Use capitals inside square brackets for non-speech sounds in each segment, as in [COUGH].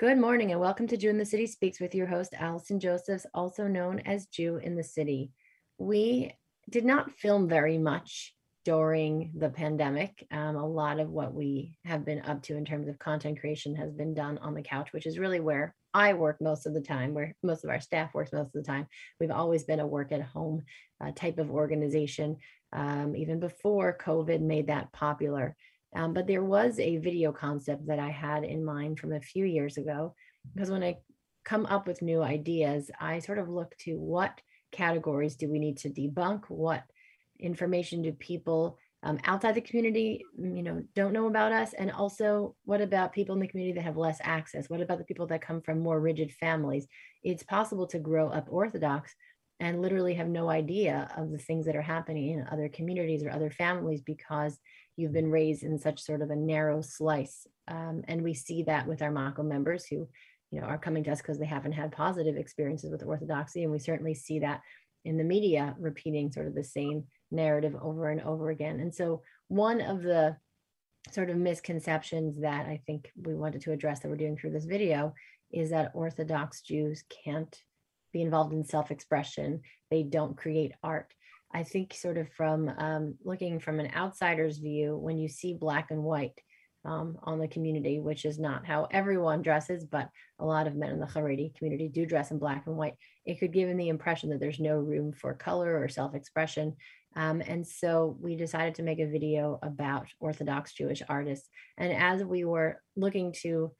Good morning and welcome to Jew in the City Speaks with your host, Allison Josephs, also known as Jew in the City. We did not film very much during the pandemic. Um, a lot of what we have been up to in terms of content creation has been done on the couch, which is really where I work most of the time, where most of our staff works most of the time. We've always been a work at home uh, type of organization, um, even before COVID made that popular. Um, but there was a video concept that I had in mind from a few years ago, because when I come up with new ideas, I sort of look to what categories do we need to debunk? What information do people um, outside the community, mm, you know, don't know about us? And also, what about people in the community that have less access? What about the people that come from more rigid families? It's possible to grow up Orthodox and literally have no idea of the things that are happening in other communities or other families because you've been raised in such sort of a narrow slice. Um, and we see that with our Makom members who, you know, are coming to us because they haven't had positive experiences with Orthodoxy. And we certainly see that in the media repeating sort of the same narrative over and over again. And so one of the sort of misconceptions that I think we wanted to address that we're doing through this video is that Orthodox Jews can't be involved in self-expression. They don't create art. I think sort of from um, looking from an outsider's view, when you see black and white um, on the community, which is not how everyone dresses, but a lot of men in the Haredi community do dress in black and white, it could give them the impression that there's no room for color or self-expression. Um, and so we decided to make a video about Orthodox Jewish artists. And as we were looking to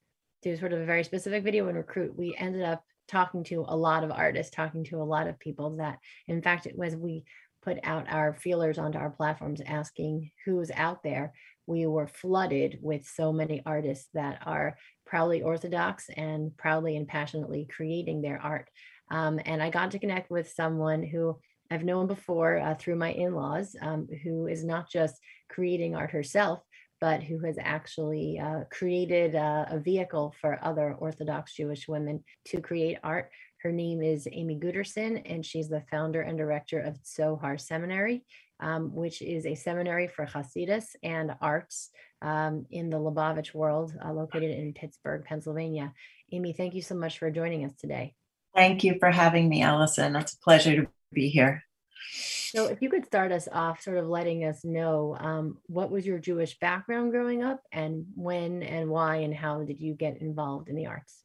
do sort of a very specific video and recruit, we ended up talking to a lot of artists, talking to a lot of people that, in fact, it was we put out our feelers onto our platforms asking who's out there, we were flooded with so many artists that are proudly Orthodox and proudly and passionately creating their art. Um, and I got to connect with someone who I've known before uh, through my in laws, um, who is not just creating art herself, but who has actually uh, created uh, a vehicle for other Orthodox Jewish women to create art. Her name is Amy Guterson, and she's the founder and director of Tzohar Seminary, um, which is a seminary for Hasidus and arts um, in the Lubavitch world, uh, located in Pittsburgh, Pennsylvania. Amy, thank you so much for joining us today. Thank you for having me, Allison. It's a pleasure to be here. So, if you could start us off, sort of letting us know um, what was your Jewish background growing up, and when and why and how did you get involved in the arts?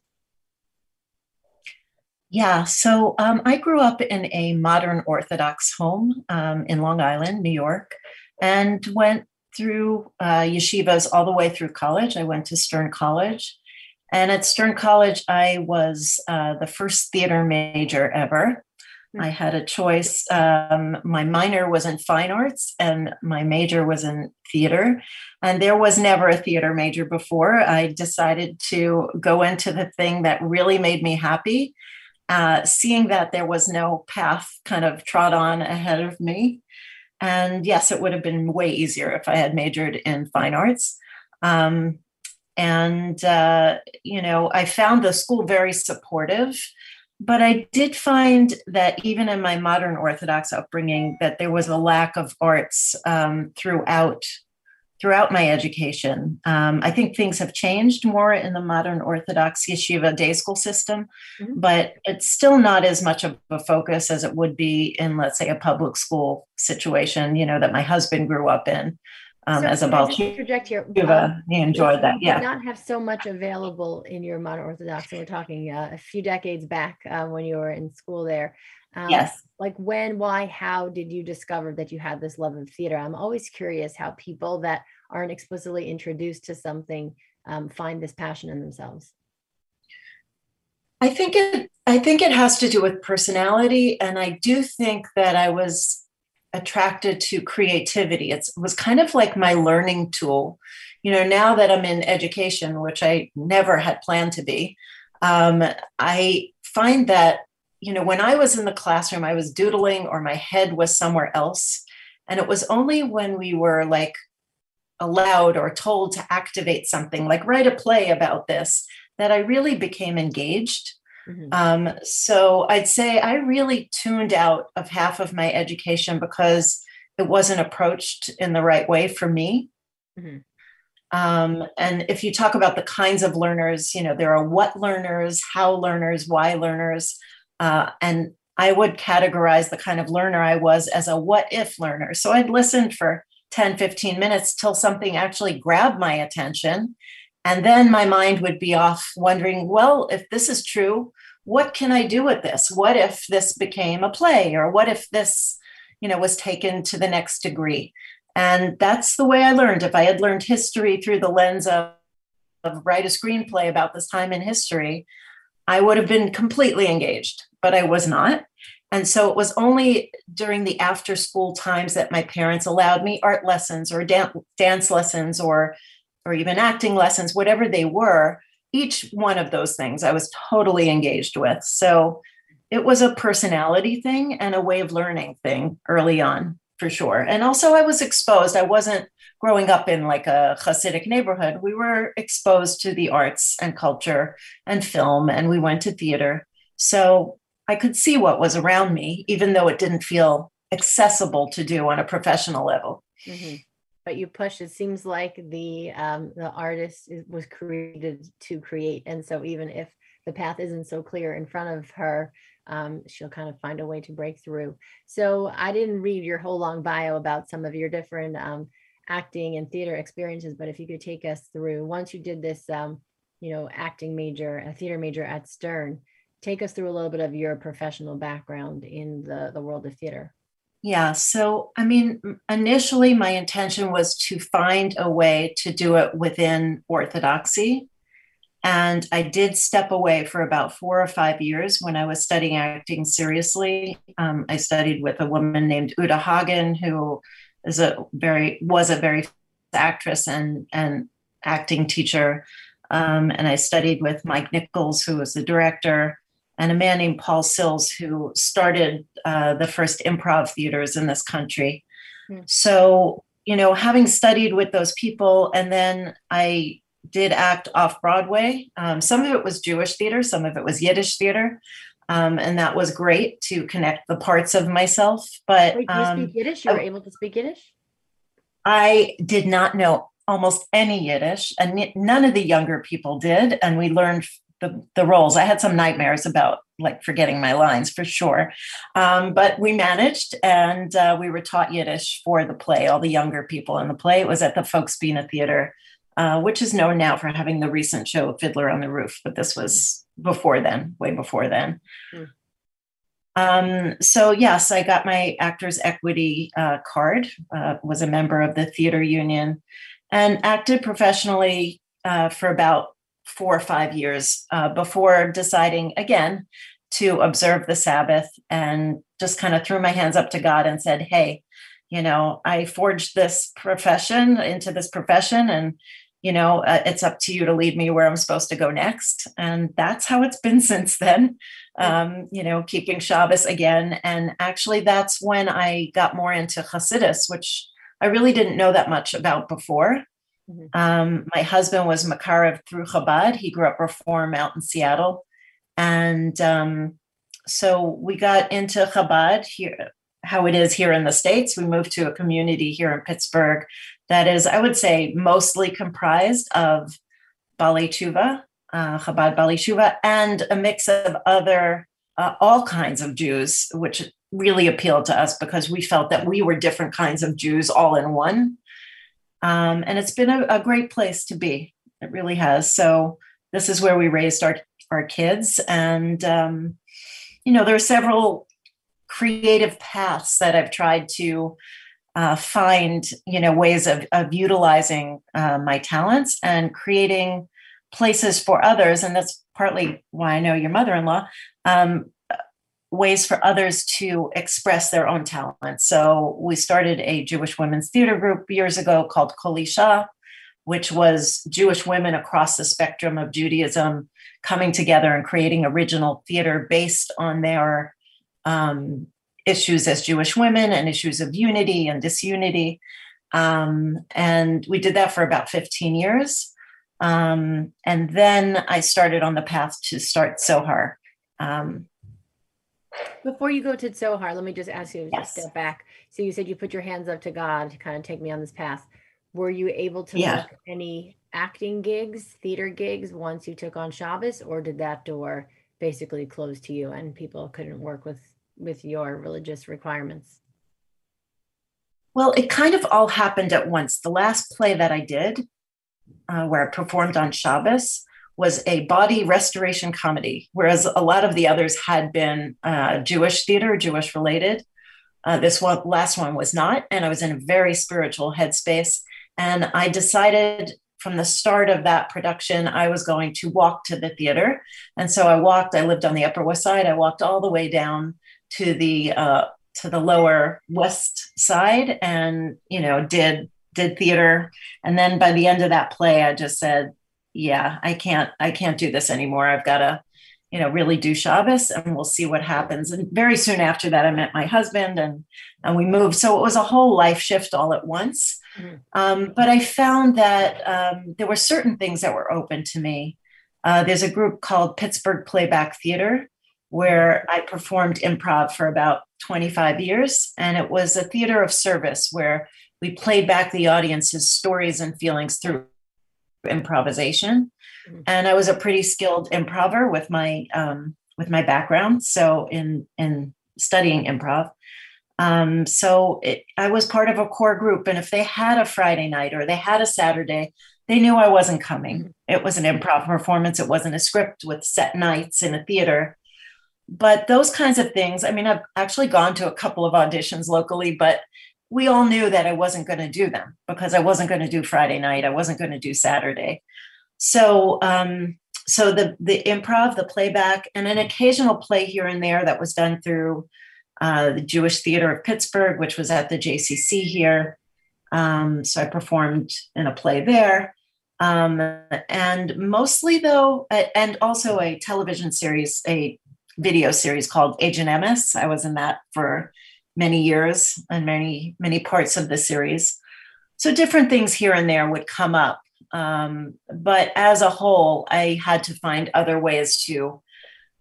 Yeah, so um, I grew up in a modern Orthodox home um, in Long Island, New York, and went through uh, yeshivas all the way through college. I went to Stern College. And at Stern College, I was uh, the first theater major ever. I had a choice. Um, my minor was in fine arts and my major was in theater. And there was never a theater major before. I decided to go into the thing that really made me happy, uh, seeing that there was no path kind of trod on ahead of me. And yes, it would have been way easier if I had majored in fine arts. Um, and, uh, you know, I found the school very supportive but I did find that even in my modern Orthodox upbringing, that there was a lack of arts um, throughout throughout my education. Um, I think things have changed more in the modern Orthodox yeshiva day school system, mm-hmm. but it's still not as much of a focus as it would be in, let's say, a public school situation. You know that my husband grew up in um, so as a Baal interject here. Um, he enjoyed that. Yeah. not have so much available in your modern Orthodox. And we're talking uh, a few decades back uh, when you were in school there. Um, yes. Like when, why, how did you discover that you had this love of theater? I'm always curious how people that aren't explicitly introduced to something um, find this passion in themselves. I think it. I think it has to do with personality, and I do think that I was attracted to creativity. It was kind of like my learning tool. You know, now that I'm in education, which I never had planned to be, um, I find that, you know, when I was in the classroom, I was doodling or my head was somewhere else. And it was only when we were like allowed or told to activate something, like write a play about this, that I really became engaged. Mm-hmm. Um, so I'd say I really tuned out of half of my education because it wasn't approached in the right way for me. Mm-hmm. Um, and if you talk about the kinds of learners, you know, there are what learners, how learners, why learners. Uh, and I would categorize the kind of learner I was as a what if learner. So I'd listen for 10, 15 minutes till something actually grabbed my attention. And then my mind would be off wondering, well, if this is true, what can I do with this? What if this became a play? Or what if this, you know, was taken to the next degree? And that's the way I learned. If I had learned history through the lens of, of write a screenplay about this time in history, I would have been completely engaged, but I was not. And so it was only during the after school times that my parents allowed me art lessons or dan- dance lessons or or even acting lessons, whatever they were. Each one of those things I was totally engaged with. So it was a personality thing and a way of learning thing early on for sure. And also, I was exposed. I wasn't growing up in like a Hasidic neighborhood. We were exposed to the arts and culture and film, and we went to theater. So I could see what was around me, even though it didn't feel accessible to do on a professional level. Mm-hmm. But you push. It seems like the um, the artist was created to create, and so even if the path isn't so clear in front of her, um, she'll kind of find a way to break through. So I didn't read your whole long bio about some of your different um, acting and theater experiences, but if you could take us through once you did this, um, you know, acting major, a theater major at Stern, take us through a little bit of your professional background in the, the world of theater. Yeah. So, I mean, initially my intention was to find a way to do it within Orthodoxy. And I did step away for about four or five years when I was studying acting seriously. Um, I studied with a woman named Uta Hagen, who is a very was a very actress and and acting teacher. Um, and I studied with Mike Nichols, who was the director, and a man named Paul Sills, who started uh, the first improv theaters in this country. Mm. So, you know, having studied with those people, and then I did act off Broadway. Um, some of it was Jewish theater, some of it was Yiddish theater. Um, and that was great to connect the parts of myself. But Wait, you um, speak Yiddish? You were I, able to speak Yiddish? I did not know almost any Yiddish, and none of the younger people did. And we learned the, the roles. I had some nightmares about like forgetting my lines for sure. Um, but we managed and uh, we were taught Yiddish for the play, all the younger people in the play. It was at the Folksbiene Theater uh, which is known now for having the recent show Fiddler on the Roof, but this was before then, way before then. Mm. Um, so yes, I got my Actors Equity uh, card. Uh, was a member of the theater union, and acted professionally uh, for about four or five years uh, before deciding again to observe the Sabbath and just kind of threw my hands up to God and said, "Hey, you know, I forged this profession into this profession, and you know, uh, it's up to you to lead me where I'm supposed to go next. And that's how it's been [LAUGHS] since then, um, you know, keeping Shabbos again. And actually, that's when I got more into Hasidus, which I really didn't know that much about before. Mm-hmm. Um, my husband was Makarev through Chabad. He grew up Reform out in Seattle. And um, so we got into Chabad here, how it is here in the States. We moved to a community here in Pittsburgh that is, I would say, mostly comprised of Bali Tshuva, uh, Chabad Bali Tshuva, and a mix of other, uh, all kinds of Jews, which really appealed to us because we felt that we were different kinds of Jews all in one. Um, and it's been a, a, great place to be. It really has. So this is where we raised our our kids, and um, you know there are several creative paths that I've tried to uh, find you know ways of, of utilizing uh, my talents and creating places for others and that's partly why i know your mother-in-law um, ways for others to express their own talent so we started a jewish women's theater group years ago called Kolisha, which was jewish women across the spectrum of judaism coming together and creating original theater based on their um, issues as Jewish women and issues of unity and disunity. Um, and we did that for about 15 years. Um, and then I started on the path to start Tzohar, Um, Before you go to Tzohar, let me just ask you yes. to step back. So you said you put your hands up to God to kind of take me on this path. were you able to Yeah. work any acting gigs, theater gigs once you took on Shabbos, or did that door basically close to you and people couldn't work with with your religious requirements? Well, it kind of all happened at once. The last play that I did, uh, where I performed on Shabbos, was a body restoration comedy, whereas a lot of the others had been uh, Jewish theater, Jewish related. Uh, this one, last one was not, and I was in a very spiritual headspace. And I decided from the start of that production, I was going to walk to the theater. And so I walked. I lived on the Upper West Side. I walked all the way down to the uh, to the Lower West Side, and you know did did theater. And then by the end of that play, I just said, "Yeah, I can't I can't do this anymore. I've got to." You know, really do Shabbos, and we'll see what happens. And very soon after that, I met my husband, and and we moved. So it was a whole life shift all at once. Mhm. Um, but I found that um, there were certain things that were open to me. Uh, there's a group called Pittsburgh Playback Theater where I performed improv for about 25 years. And it was a theater of service where we played back the audience's stories and feelings through improvisation. Mhm. And I was a pretty skilled improver with my um, with my background. So in in studying improv. Um, so it, I was part of a core group, and if they had a Friday night or they had a Saturday, they knew I wasn't coming. It was an improv performance. It wasn't a script with set nights in a theater. But those kinds of things, I mean, I've actually gone to a couple of auditions locally, but we all knew that I wasn't going to do them because I wasn't going to do Friday night. I wasn't going to do Saturday. So, um, so the the improv, the playback, and an occasional play here and there that was done through uh, the Jewish Theater of Pittsburgh, which was at the JCC here. Um, so I performed in a play there. Um, and mostly, though, and also a television series, a video series called Agent Emes I was in that for many years and many, many parts of the series. So different things here and there would come up. Um, but as a whole, I had to find other ways to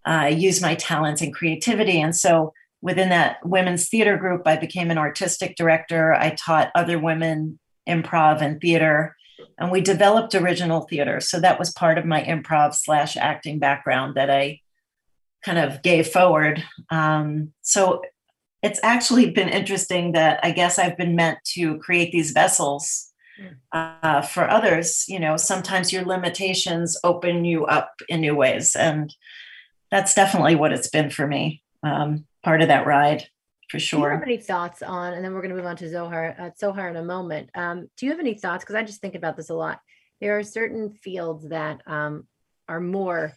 uh, use my talents and creativity. And so within that women's theater group, I became an artistic director. I taught other women improv and theater, and we developed original theater. So that was part of my improv slash acting background that I kind of gave forward. Um, so it's actually been interesting that I guess I've been meant to create these vessels uh, for others. You know, sometimes your limitations open you up in new ways, and that's definitely what it's been for me. Um, part of that ride, for Do you have sure. any thoughts on, and then we're going to move on to Tzohar, uh, Tzohar in a moment. Um, do you have any thoughts? Because I just think about this a lot. There are certain fields that um, are more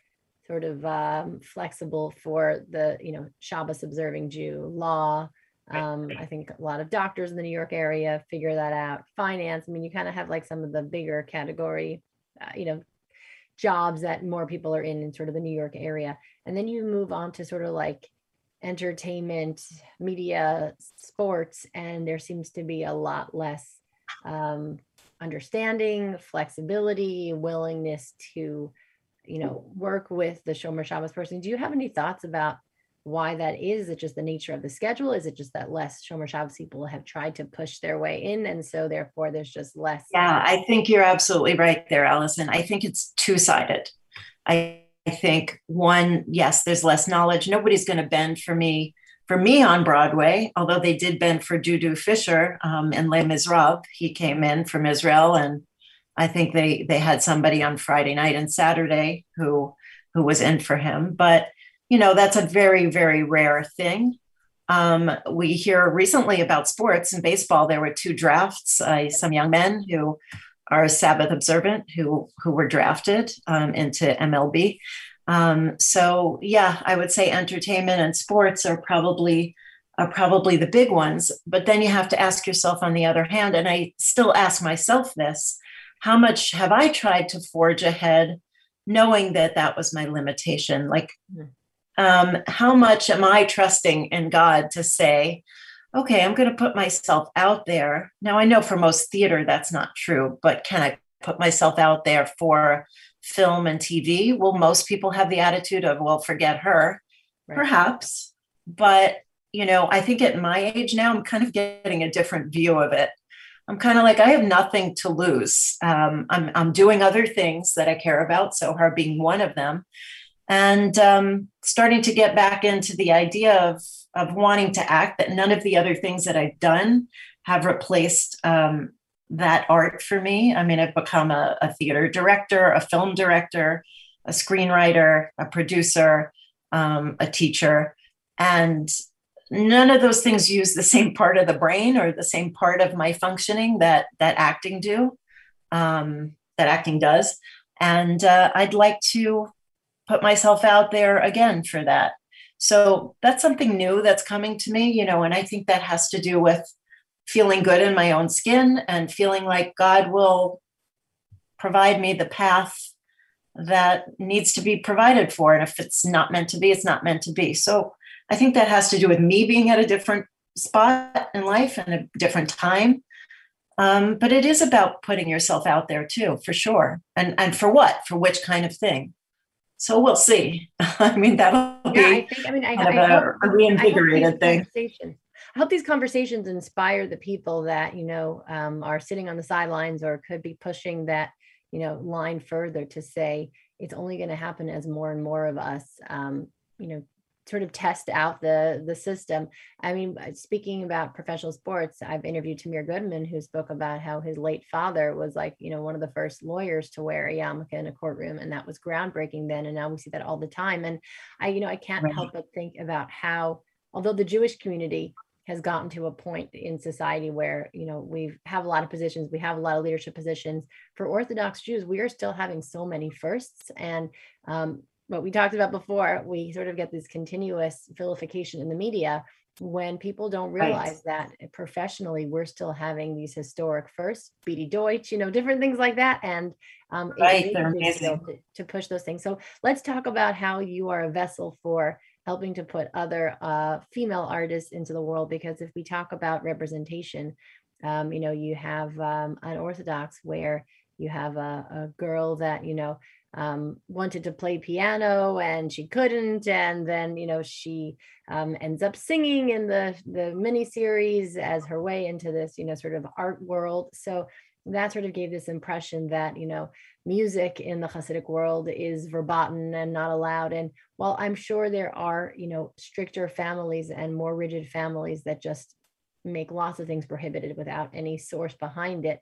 sort of um, flexible for the, you know, Shabbos observing Jew, law. Um, I think a lot of doctors in the New York area figure that out. Finance. I mean, you kind of have like some of the bigger category, uh, you know, jobs that more people are in in sort of the New York area. And then you move on to sort of like entertainment, media, sports, and there seems to be a lot less um, understanding, flexibility, willingness to, you know, work with the Shomer Shabbos person. Do you have any thoughts about why that is? Is it just the nature of the schedule? Is it just that less Shomer Shabbos people have tried to push their way in, and so therefore there's just less? Yeah, I think you're absolutely right there, Allison. I think it's two sided. I, I think one, yes, there's less knowledge. Nobody's going to bend for me for me on Broadway, although they did bend for Dudu Fisher um, in Les Miserables. He came in from Israel, and I think they they had somebody on Friday night and Saturday who who was in for him. But you know, that's a very very rare thing. Um, we hear recently about sports and baseball. There were two drafts. Uh, some young men who are Sabbath observant who who were drafted um, into MLB. Um, so yeah, I would say entertainment and sports are probably are probably the big ones. But then you have to ask yourself on the other hand, and I still ask myself this: How much have I tried to forge ahead, knowing that that was my limitation? Like, um, how much am I trusting in God to say? Okay, I'm going to put myself out there. Now, I know for most theater that's not true, but can I put myself out there for film and TV? Will most people have the attitude of, well, forget her? Right. Perhaps. But, you know, I think at my age now, I'm kind of getting a different view of it. I'm kind of like, I have nothing to lose. Um, I'm, I'm doing other things that I care about, Tzohar being one of them. And um, starting to get back into the idea of, of wanting to act, that none of the other things that I've done have replaced um, that art for me. I mean, I've become a, a, theater director, a film director, a screenwriter, a producer, um, a teacher. And none of those things use the same part of the brain or the same part of my functioning that that acting do um, that acting does. And uh, i'd like to put myself out there again for that. So that's something new that's coming to me you know and i think that has to do with feeling good in my own skin and feeling like god will provide me the path that needs to be provided for. And if it's not meant to be it's not meant to be. So I think that has to do with me being at a different spot in life and a different time. Um, but it is about putting yourself out there too, for sure. And and for what? For which kind of thing? So we'll see. [LAUGHS] I mean, that'll be I think, I mean, I, kind I hope, a, reinvigorated thing. I hope these conversations inspire the people that you know um, are sitting on the sidelines or could be pushing that you know line further to say it's only going to happen as more and more of us um, you know sort of test out the the system. I mean, speaking about professional sports, I've interviewed Tamir Goodman, who spoke about how his late father was like, you know, one of the first lawyers to wear a yarmulke in a courtroom, and that was groundbreaking then. And now we see that all the time. And I, you know, I can't right. help but think about how, although the Jewish community has gotten to a point in society where you know we have a lot of positions we have a lot of leadership positions for orthodox jews we are still having so many firsts and um, what we talked about before, we sort of get this continuous vilification in the media when people don't realize right. that professionally we're still having these historic first Bidi Deutsch, you know, different things like that. And um, right. to, to, push those things. So let's talk about how you are a vessel for helping to put other uh, female artists into the world. Because if we talk about representation, um, you know, you have um, unorthodox where you have a, a girl that, you know, um, wanted to play piano and she couldn't and then you know she um, ends up singing in the the mini series as her way into this you know sort of art world. So that sort of gave this impression that you know music in the hasidic world is verboten and not allowed. And while i'm sure there are you know stricter families and more rigid families that just make lots of things prohibited without any source behind it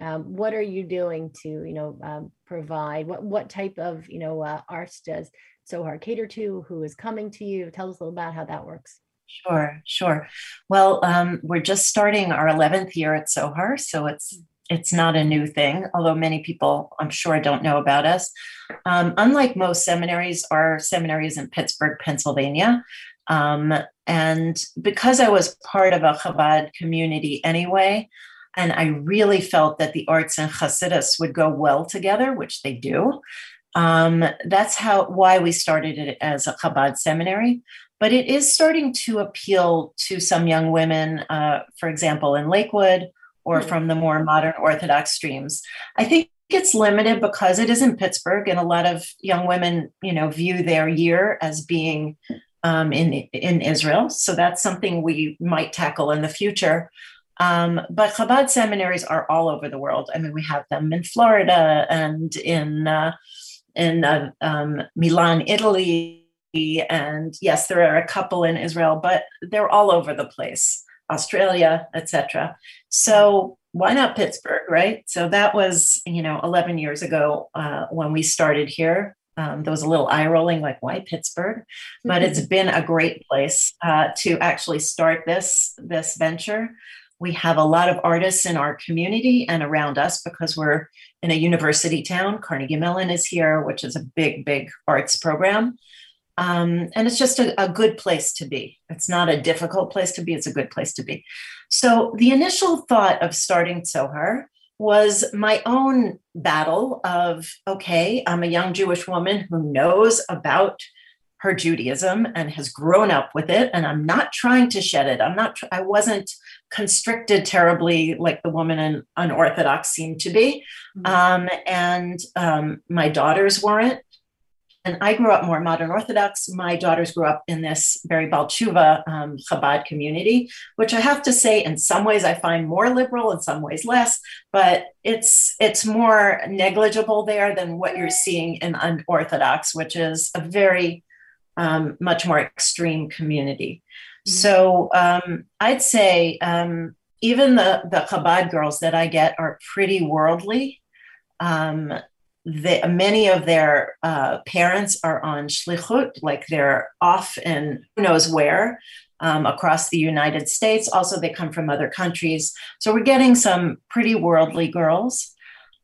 um, what are you doing to you know um, provide what what type of you know uh, arts does Tzohar cater to? Who is coming to you? Tell us a little about how that works. Sure sure. Well um, we're just starting our 11th year at Tzohar so it's it's not a new thing although many people i'm sure don't know about us. Um, unlike most seminaries our seminary is in pittsburgh pennsylvania. Um, and because i was part of a chabad community anyway and I really felt that the arts and Hasidus would go well together, which they do. Um, that's how why we started it as a Chabad seminary. But it is starting to appeal to some young women, uh, for example, in Lakewood or mm-hmm. from the more modern Orthodox streams. I think it's limited because it is in Pittsburgh, and a lot of young women, you know, view their year as being um, in in Israel. So that's something we might tackle in the future. Um, but Chabad seminaries are all over the world. I mean, we have them in Florida and in uh, in uh, um, Milan, Italy, and yes, there are a couple in Israel, but they're all over the place, Australia, etc. So why not Pittsburgh, right? So that was you know 11 years ago uh, when we started here. Um, there was a little eye rolling, like why Pittsburgh? But it's [LAUGHS] been a great place uh, to actually start this this venture. We have a lot of artists in our community and around us because we're in a university town. Carnegie Mellon is here, which is a big, big arts program. Um, and it's just a, a, good place to be. It's not a difficult place to be, it's a good place to be. So, the initial thought of starting Tzohar was my own battle of okay, I'm a young Jewish woman who knows about her Judaism and has grown up with it. And I'm not trying to shed it. I'm not, I wasn't constricted terribly like the woman in unorthodox seemed to be. Mm-hmm. Um, and um, my daughters weren't. and I grew up more modern Orthodox. My daughters grew up in this very Baal Teshuva um, Chabad community, which I have to say, in some ways, I find more liberal, in some ways less. But it's it's more negligible there than what you're seeing in unorthodox, which is a very um, much more extreme community. Mm-hmm. So um, I'd say um, even the the Chabad girls that I get are pretty worldly. Um, many of their uh, parents are on shlichut, like they're off in who knows where um, across the United States. Also, they come from other countries. So we're getting some pretty worldly girls.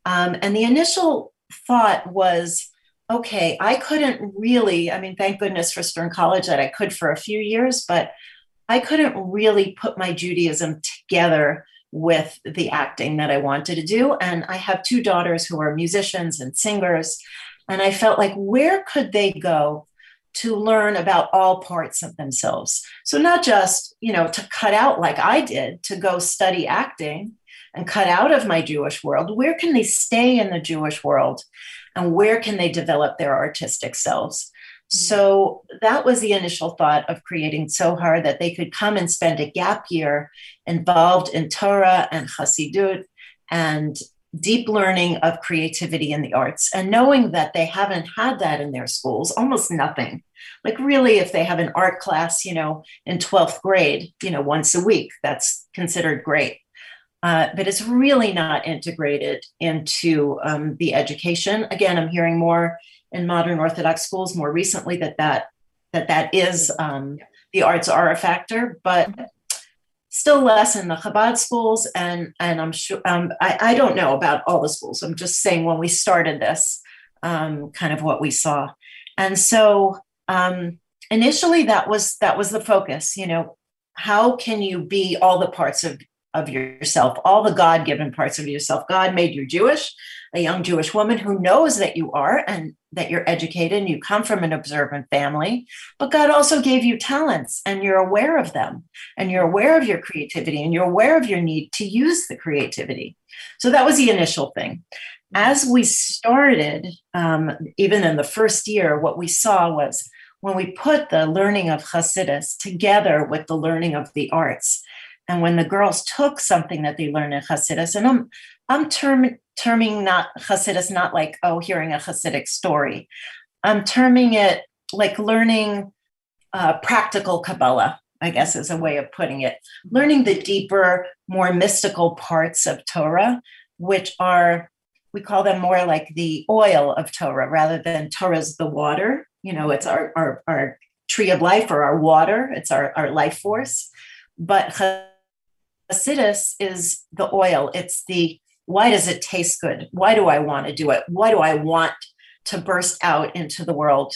Um, and the initial thought was, okay, I couldn't really, I mean, thank goodness for Stern College that I could for a few years, but I couldn't really put my Judaism together with the acting that I wanted to do. And I have two daughters who are musicians and singers. And I felt like, where could they go to learn about all parts of themselves? So, not just, you know, to cut out like I did to go study acting and cut out of my Jewish world, where can they stay in the Jewish world? And where can they develop their artistic selves? So that was the initial thought of creating Tzohar that they could come and spend a gap year involved in Torah and Hasidut and deep learning of creativity in the arts. And knowing that they haven't had that in their schools almost nothing. Like really if they have an art class you know in 12th grade you know once a week that's considered great. Uh, but it's really not integrated into um, the education. Again i'm hearing more in modern Orthodox schools more recently that that that that is um, the arts are a factor, but still less in the Chabad schools. And and I'm sure um, I, I don't know about all the schools. I'm just saying when we started this, um, kind of what we saw, and so um, initially that was that was the focus. You know, how can you be all the parts of of yourself, all the God given parts of yourself. God made you Jewish, a young Jewish woman who knows that you are and that you're educated and you come from an observant family. But God also gave you talents and you're aware of them and you're aware of your creativity and you're aware of your need to use the creativity. So that was the initial thing. As we started, um, even in the first year, what we saw was when we put the learning of Hasidus together with the learning of the arts, and when the girls took something that they learned in Hasidus, and I'm I'm term, terming not Hasidus not like oh hearing a Hasidic story, I'm terming it like learning uh, practical Kabbalah. I guess is a way of putting it. Learning the deeper, more mystical parts of Torah, which are we call them more like the oil of Torah rather than Torah's the water. You know, it's our our, our tree of life or our water. It's our, our life force. But Hasidus is the oil. It's the why does it taste good? Why do I want to do it? Why do I want to burst out into the world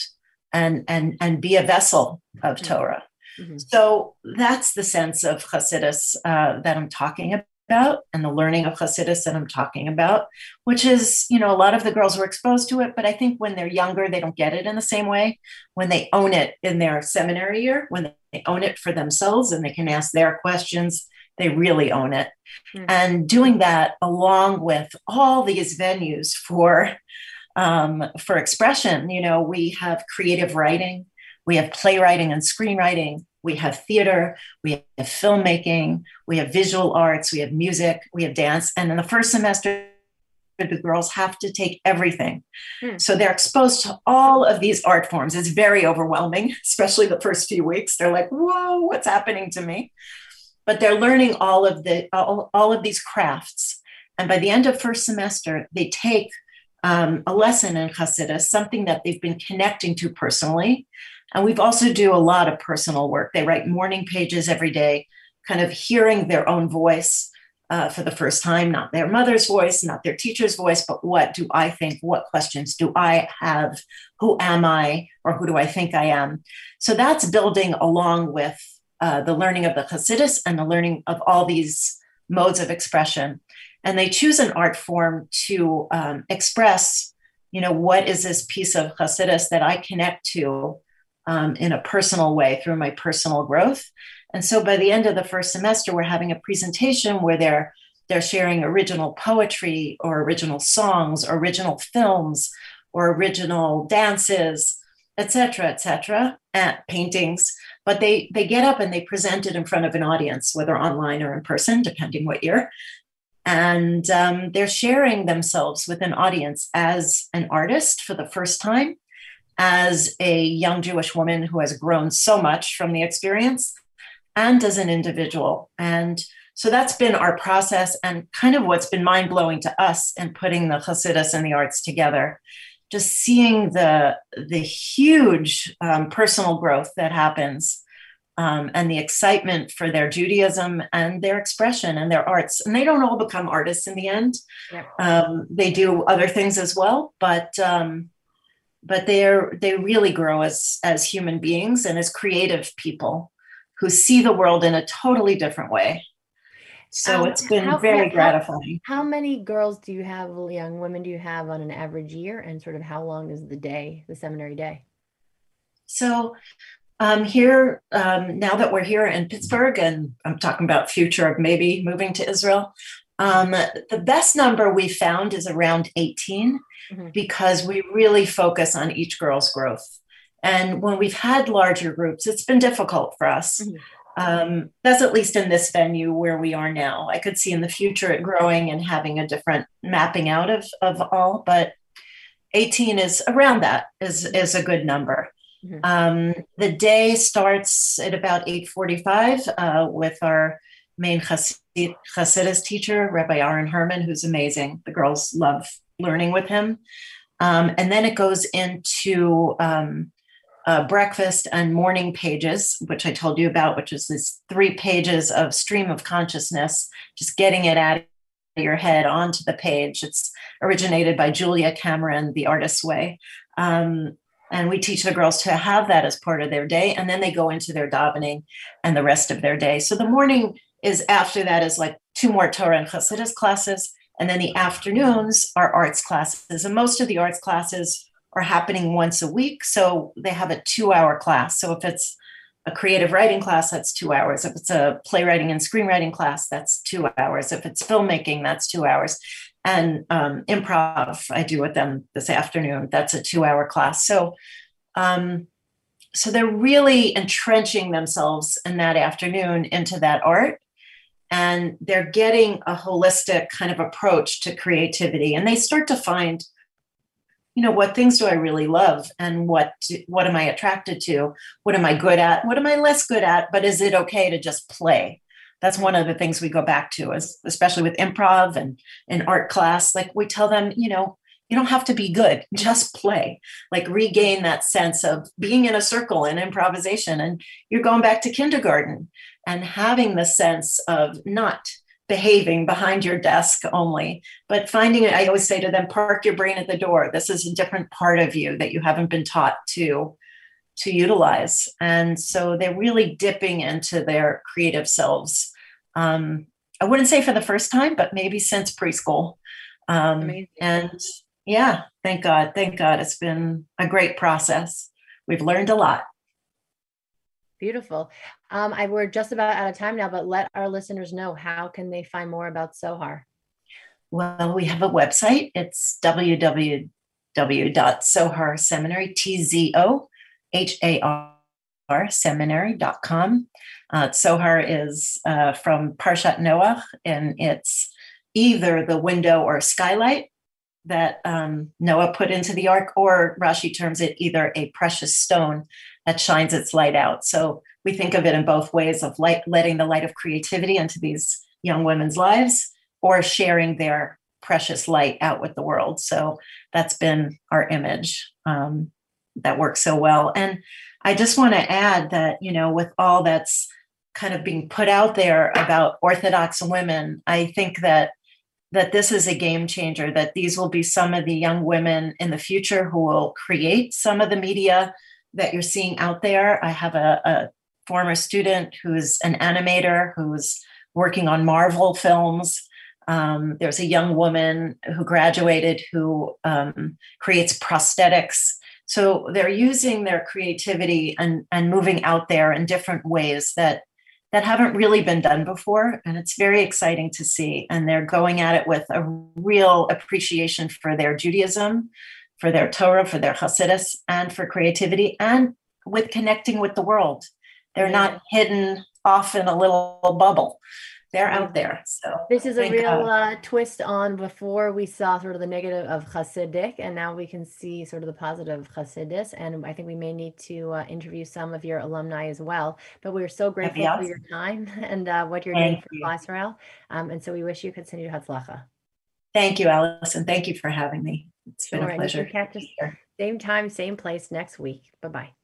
and and and be a vessel of mm-hmm. Torah? Mm-hmm. So that's the sense of Hasidus uh, that I'm talking about, and the learning of Hasidus that I'm talking about, which is, you know, a lot of the girls were exposed to it, but I think when they're younger, they don't get it in the same way. When they own it in their seminary year, when they own it for themselves and they can ask their questions they really own it. Mm-hmm. And doing that along with all these venues for um, for expression, you know, we have creative writing, we have playwriting and screenwriting, we have theater, we have filmmaking, we have visual arts, we have music, we have dance. And in the first semester, the girls have to take everything. Hmm. So they're exposed to all of these art forms. It's very overwhelming, [LAUGHS] especially the first few weeks. They're like, whoa, what's happening to me? But they're learning all of the all, all of these crafts and by the end of first semester they take um, a lesson in Hasidus, something that they've been connecting to personally. And we've also do a lot of personal work. They write morning pages every day, kind of hearing their own voice uh, for the first time, not their mother's voice, not their teacher's voice, but what do I think? What questions do I have? Who am I? Or who do I think I am? So that's building along with uh, the learning of the Hasidus and the learning of all these modes of expression. And they choose an art form to um, express, you know, what is this piece of Hasidus that I connect to um, in a personal way through my personal growth. And so by the end of the first semester, we're having a presentation where they're they're sharing original poetry or original songs, or original films, or original dances, etc., etc., paintings. But they they get up and they present it in front of an audience, whether online or in person, depending what year. And um, they're sharing themselves with an audience as an artist for the first time, as a young Jewish woman who has grown so much from the experience, and as an individual. And so that's been our process and kind of what's been mind blowing to us in putting the Hasidus and the arts together. Just seeing the the huge um, personal growth that happens, um, and the excitement for their Judaism and their expression and their arts. And they don't all become artists in the end. Yeah. Um, they do other things as well, but um, but they're they really grow as as human beings and as creative people who see the world in a totally different way. So um, it's been how, very gratifying. How, how, many girls do you have, young women do you have on an average year? And sort of how long is the day, the seminary day? So um, here, um, now that we're here in Pittsburgh, and I'm talking about future of maybe moving to Israel, um, the best number we found is around 18 mm-hmm. because we really focus on each girl's growth. And when we've had larger groups, it's been difficult for us. Mm-hmm um, that's at least in this venue where we are now. I could see in the future it growing and having a different mapping out of, of all, but 18 is around that is, is a good number. Mm-hmm. Um, the day starts at about 8.45 uh, with our main Hasid, Hasidus teacher, Rabbi Aaron Herman, who's amazing. The girls love learning with him. Um, and then it goes into um, uh, breakfast and morning pages, which I told you about, which is this three pages of stream of consciousness, just getting it out of your head onto the page. It's originated by Julia Cameron, The Artist's Way. Um, and we teach the girls to have that as part of their day. And then they go into their davening and the rest of their day. So the morning is after that is like two more Torah and Chassidus classes. And then the afternoons are arts classes. And most of the arts classes are happening once a week. So they have a two hour class. So if it's a creative writing class, that's two hours. If it's a playwriting and screenwriting class, that's two hours. If it's filmmaking, that's two hours. And um, improv, I do with them this afternoon. That's a two hour class. So, um, so they're really entrenching themselves in that afternoon into that art and they're getting a holistic kind of approach to creativity and they start to find you know what things do i really love and what what am i attracted to? What am i good at? What am i less good at? But is it okay to just play? That's one of the things we go back to is especially with improv and in art class like we tell them you know you don't have to be good [LAUGHS] just play. Like regain that sense of being in a circle in improvisation. And you're going back to kindergarten and having the sense of not behaving behind your desk only, but finding it. I always say to them, park your brain at the door. This is a different part of you that you haven't been taught to to utilize. And so they're really dipping into their creative selves. Um, I wouldn't say for the first time, but maybe since preschool. Um, and yeah, thank God. Thank God. It's been a great process. We've learned a lot. Beautiful. Um, I we're just about out of time now, but let our listeners know how can they find more about Tzohar. Well, we have a website. It's www.tzoharseminary, T-Z-O, H-A-R, seminary.com. Uh, Tzohar is uh, from Parshat Noah, and it's either the window or skylight that um, Noah put into the ark, or Rashi terms it either a precious stone that shines its light out. So we think of it in both ways of light, letting the light of creativity into these young women's lives or sharing their precious light out with the world. So that's been our image um, that works so well. And I just want to add that, you know, with all that's kind of being put out there about Orthodox women, I think that that this is a game changer that these will be some of the young women in the future who will create some of the media that you're seeing out there. I have a, a former student who's an animator who's working on Marvel films. Um, there's a young woman who graduated who um, creates prosthetics. So they're using their creativity and, and moving out there in different ways that that haven't really been done before. And it's very exciting to see. And they're going at it with a real appreciation for their Judaism, for their Torah, for their Hasidus, and for creativity, and with connecting with the world. They're not hidden off in a little bubble. They're out there. So This is a real uh, twist on before we saw sort of the negative of Hasidic, and now we can see sort of the positive of Hasidus. And I think we may need to uh, interview some of your alumni as well. But we're so grateful for your time [LAUGHS] and uh, what you're doing for you. Israel. Um, and so we wish you continued Hatzlacha. Thank you, Allison. Thank you for having me. It's been Sure, a pleasure. catch us to be here. Same time, same place next week. Bye bye.